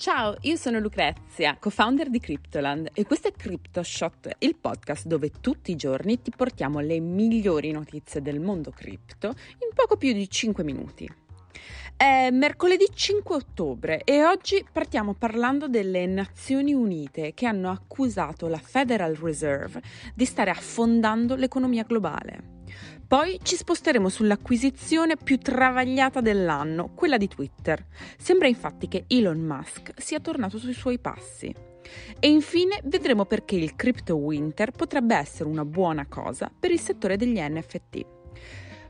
Ciao, io sono Lucrezia, co-founder di Cryptoland e questo è CryptoShot, il podcast dove tutti i giorni ti portiamo le migliori notizie del mondo cripto in poco più di 5 minuti. È mercoledì 5 ottobre e oggi partiamo parlando delle Nazioni Unite che hanno accusato la Federal Reserve di stare affondando l'economia globale. Poi ci sposteremo sull'acquisizione più travagliata dell'anno, quella di Twitter. Sembra infatti che Elon Musk sia tornato sui suoi passi. E infine vedremo perché il crypto winter potrebbe essere una buona cosa per il settore degli NFT.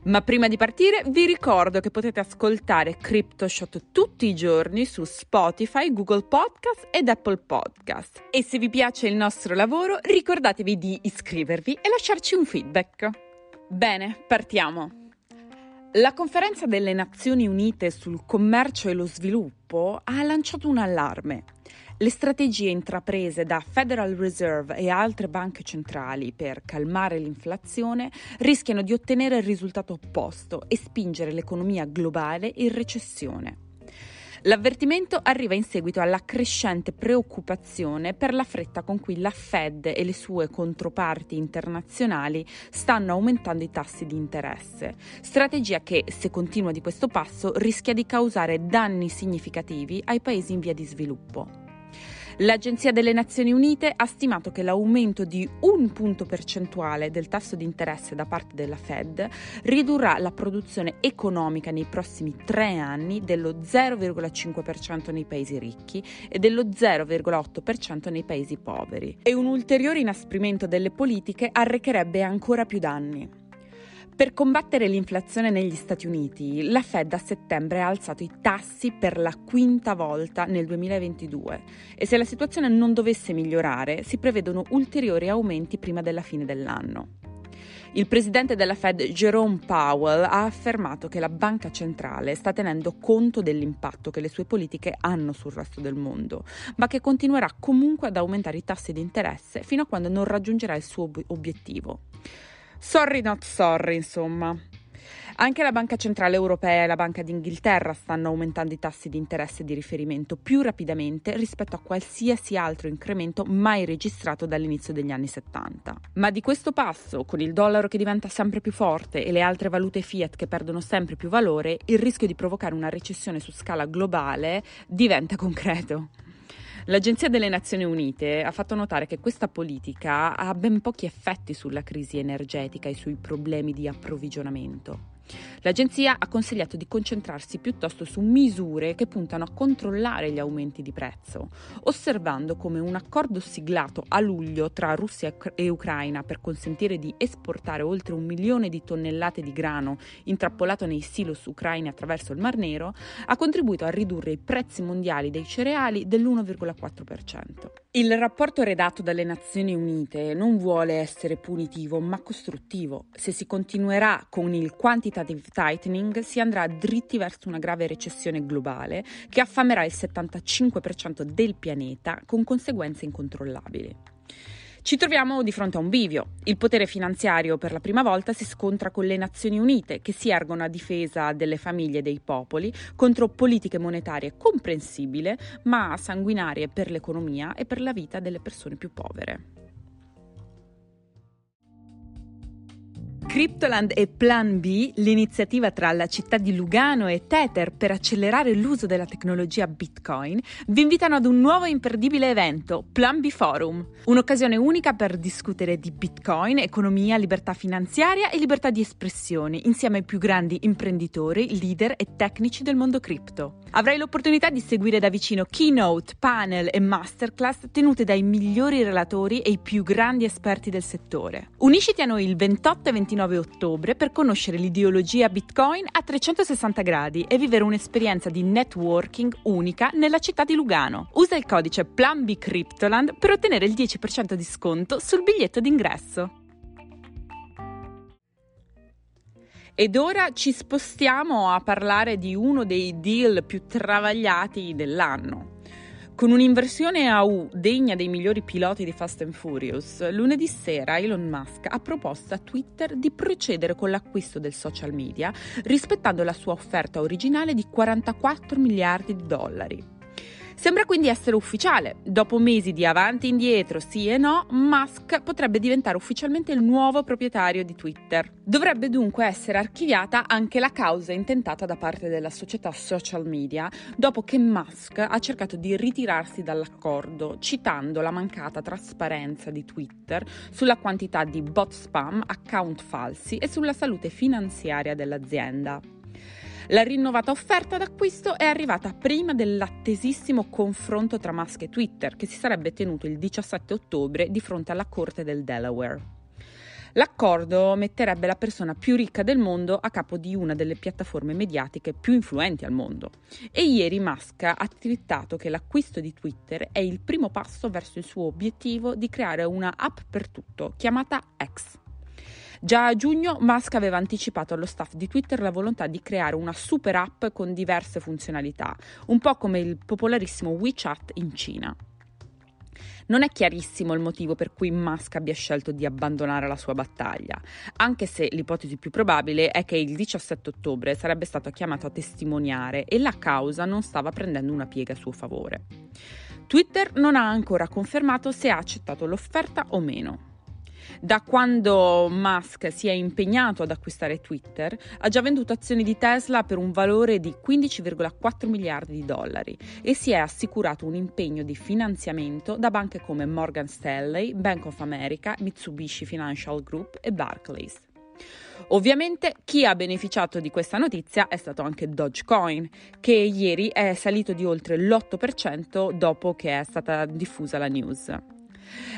Ma prima di partire vi ricordo che potete ascoltare CryptoShot tutti i giorni su Spotify, Google Podcast ed Apple Podcast. E se vi piace il nostro lavoro ricordatevi di iscrivervi e lasciarci un feedback. Bene, partiamo. La conferenza delle Nazioni Unite sul commercio e lo sviluppo ha lanciato un allarme. Le strategie intraprese da Federal Reserve e altre banche centrali per calmare l'inflazione rischiano di ottenere il risultato opposto e spingere l'economia globale in recessione. L'avvertimento arriva in seguito alla crescente preoccupazione per la fretta con cui la Fed e le sue controparti internazionali stanno aumentando i tassi di interesse, strategia che, se continua di questo passo, rischia di causare danni significativi ai paesi in via di sviluppo. L'Agenzia delle Nazioni Unite ha stimato che l'aumento di un punto percentuale del tasso di interesse da parte della Fed ridurrà la produzione economica nei prossimi tre anni dello 0,5% nei paesi ricchi e dello 0,8% nei paesi poveri. E un ulteriore inasprimento delle politiche arrecherebbe ancora più danni. Per combattere l'inflazione negli Stati Uniti, la Fed a settembre ha alzato i tassi per la quinta volta nel 2022 e se la situazione non dovesse migliorare si prevedono ulteriori aumenti prima della fine dell'anno. Il presidente della Fed Jerome Powell ha affermato che la banca centrale sta tenendo conto dell'impatto che le sue politiche hanno sul resto del mondo, ma che continuerà comunque ad aumentare i tassi di interesse fino a quando non raggiungerà il suo obiettivo. Sorry not sorry, insomma. Anche la Banca Centrale Europea e la Banca d'Inghilterra stanno aumentando i tassi di interesse di riferimento più rapidamente rispetto a qualsiasi altro incremento mai registrato dall'inizio degli anni 70. Ma di questo passo, con il dollaro che diventa sempre più forte e le altre valute fiat che perdono sempre più valore, il rischio di provocare una recessione su scala globale diventa concreto. L'Agenzia delle Nazioni Unite ha fatto notare che questa politica ha ben pochi effetti sulla crisi energetica e sui problemi di approvvigionamento. L'agenzia ha consigliato di concentrarsi piuttosto su misure che puntano a controllare gli aumenti di prezzo, osservando come un accordo siglato a luglio tra Russia e Ucraina per consentire di esportare oltre un milione di tonnellate di grano intrappolato nei silos ucraini attraverso il Mar Nero ha contribuito a ridurre i prezzi mondiali dei cereali dell'1,4%. Il rapporto redatto dalle Nazioni Unite non vuole essere punitivo ma costruttivo. Se si continuerà con il quantitative tightening si andrà dritti verso una grave recessione globale che affamerà il 75% del pianeta con conseguenze incontrollabili. Ci troviamo di fronte a un bivio. Il potere finanziario per la prima volta si scontra con le Nazioni Unite, che si ergono a difesa delle famiglie e dei popoli contro politiche monetarie comprensibili, ma sanguinarie per l'economia e per la vita delle persone più povere. Cryptoland e Plan B, l'iniziativa tra la città di Lugano e Tether per accelerare l'uso della tecnologia Bitcoin, vi invitano ad un nuovo imperdibile evento, Plan B Forum, un'occasione unica per discutere di Bitcoin, economia, libertà finanziaria e libertà di espressione, insieme ai più grandi imprenditori, leader e tecnici del mondo cripto. Avrai l'opportunità di seguire da vicino keynote, panel e masterclass tenute dai migliori relatori e i più grandi esperti del settore. Unisciti a noi il 28 e 29 29 ottobre per conoscere l'ideologia Bitcoin a 360 gradi e vivere un'esperienza di networking unica nella città di Lugano. Usa il codice PlanBCryptoland per ottenere il 10% di sconto sul biglietto d'ingresso. Ed ora ci spostiamo a parlare di uno dei deal più travagliati dell'anno. Con un'inversione a U degna dei migliori piloti di Fast and Furious, lunedì sera Elon Musk ha proposto a Twitter di procedere con l'acquisto del social media rispettando la sua offerta originale di 44 miliardi di dollari. Sembra quindi essere ufficiale. Dopo mesi di avanti e indietro, sì e no, Musk potrebbe diventare ufficialmente il nuovo proprietario di Twitter. Dovrebbe dunque essere archiviata anche la causa intentata da parte della società social media dopo che Musk ha cercato di ritirarsi dall'accordo, citando la mancata trasparenza di Twitter sulla quantità di bot spam, account falsi e sulla salute finanziaria dell'azienda. La rinnovata offerta d'acquisto è arrivata prima dell'attesissimo confronto tra Musk e Twitter, che si sarebbe tenuto il 17 ottobre di fronte alla Corte del Delaware. L'accordo metterebbe la persona più ricca del mondo a capo di una delle piattaforme mediatiche più influenti al mondo. E ieri Musk ha twittato che l'acquisto di Twitter è il primo passo verso il suo obiettivo di creare una app per tutto, chiamata X. Già a giugno Musk aveva anticipato allo staff di Twitter la volontà di creare una super app con diverse funzionalità, un po' come il popolarissimo WeChat in Cina. Non è chiarissimo il motivo per cui Musk abbia scelto di abbandonare la sua battaglia, anche se l'ipotesi più probabile è che il 17 ottobre sarebbe stato chiamato a testimoniare e la causa non stava prendendo una piega a suo favore. Twitter non ha ancora confermato se ha accettato l'offerta o meno. Da quando Musk si è impegnato ad acquistare Twitter, ha già venduto azioni di Tesla per un valore di 15,4 miliardi di dollari e si è assicurato un impegno di finanziamento da banche come Morgan Stanley, Bank of America, Mitsubishi Financial Group e Barclays. Ovviamente chi ha beneficiato di questa notizia è stato anche Dogecoin, che ieri è salito di oltre l'8% dopo che è stata diffusa la news.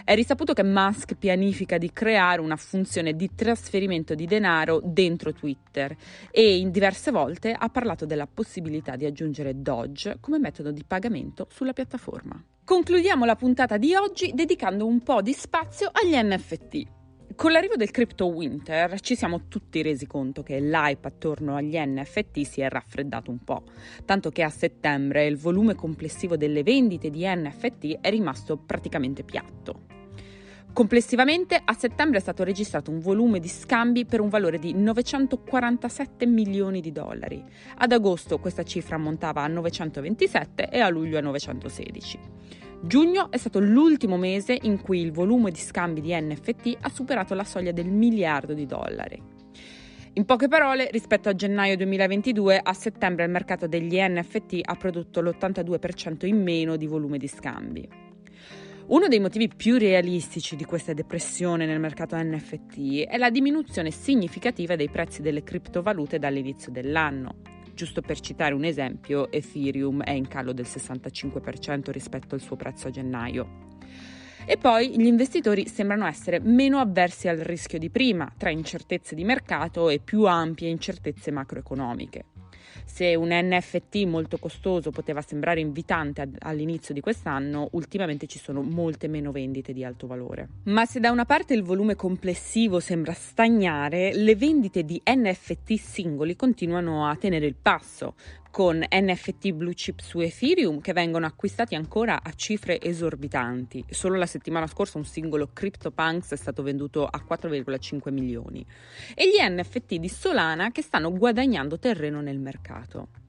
È risaputo che Musk pianifica di creare una funzione di trasferimento di denaro dentro Twitter e in diverse volte ha parlato della possibilità di aggiungere Doge come metodo di pagamento sulla piattaforma. Concludiamo la puntata di oggi dedicando un po' di spazio agli NFT. Con l'arrivo del crypto winter ci siamo tutti resi conto che l'hype attorno agli NFT si è raffreddato un po', tanto che a settembre il volume complessivo delle vendite di NFT è rimasto praticamente piatto. Complessivamente a settembre è stato registrato un volume di scambi per un valore di 947 milioni di dollari. Ad agosto questa cifra ammontava a 927 e a luglio a 916. Giugno è stato l'ultimo mese in cui il volume di scambi di NFT ha superato la soglia del miliardo di dollari. In poche parole, rispetto a gennaio 2022, a settembre il mercato degli NFT ha prodotto l'82% in meno di volume di scambi. Uno dei motivi più realistici di questa depressione nel mercato NFT è la diminuzione significativa dei prezzi delle criptovalute dall'inizio dell'anno. Giusto per citare un esempio, Ethereum è in calo del 65% rispetto al suo prezzo a gennaio. E poi gli investitori sembrano essere meno avversi al rischio di prima, tra incertezze di mercato e più ampie incertezze macroeconomiche. Se un NFT molto costoso poteva sembrare invitante all'inizio di quest'anno, ultimamente ci sono molte meno vendite di alto valore. Ma se da una parte il volume complessivo sembra stagnare, le vendite di NFT singoli continuano a tenere il passo, con NFT blue chip su Ethereum che vengono acquistati ancora a cifre esorbitanti. Solo la settimana scorsa un singolo CryptoPunks è stato venduto a 4,5 milioni. E gli NFT di Solana che stanno guadagnando terreno nel mercato.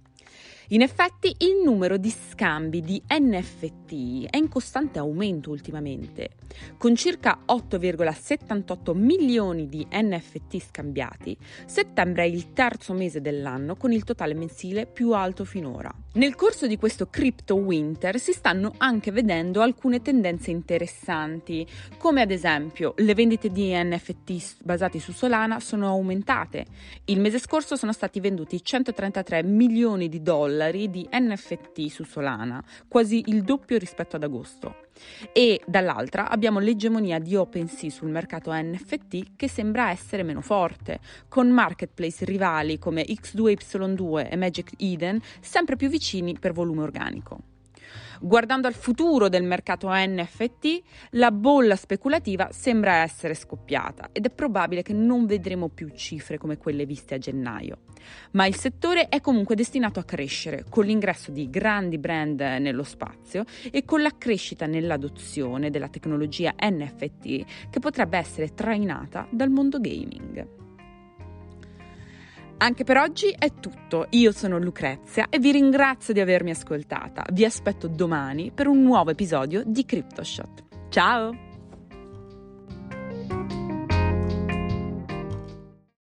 In effetti il numero di scambi di NFT è in costante aumento ultimamente, con circa 8,78 milioni di NFT scambiati. Settembre è il terzo mese dell'anno con il totale mensile più alto finora. Nel corso di questo crypto winter si stanno anche vedendo alcune tendenze interessanti, come ad esempio le vendite di NFT basati su Solana sono aumentate. Il mese scorso sono stati venduti 133 milioni di dollari dollari di NFT su Solana, quasi il doppio rispetto ad agosto. E dall'altra abbiamo l'egemonia di OpenSea sul mercato NFT che sembra essere meno forte, con marketplace rivali come X2Y2 e Magic Eden sempre più vicini per volume organico. Guardando al futuro del mercato NFT, la bolla speculativa sembra essere scoppiata ed è probabile che non vedremo più cifre come quelle viste a gennaio. Ma il settore è comunque destinato a crescere con l'ingresso di grandi brand nello spazio e con la crescita nell'adozione della tecnologia NFT che potrebbe essere trainata dal mondo gaming. Anche per oggi è tutto. Io sono Lucrezia e vi ringrazio di avermi ascoltata. Vi aspetto domani per un nuovo episodio di CryptoShot. Ciao!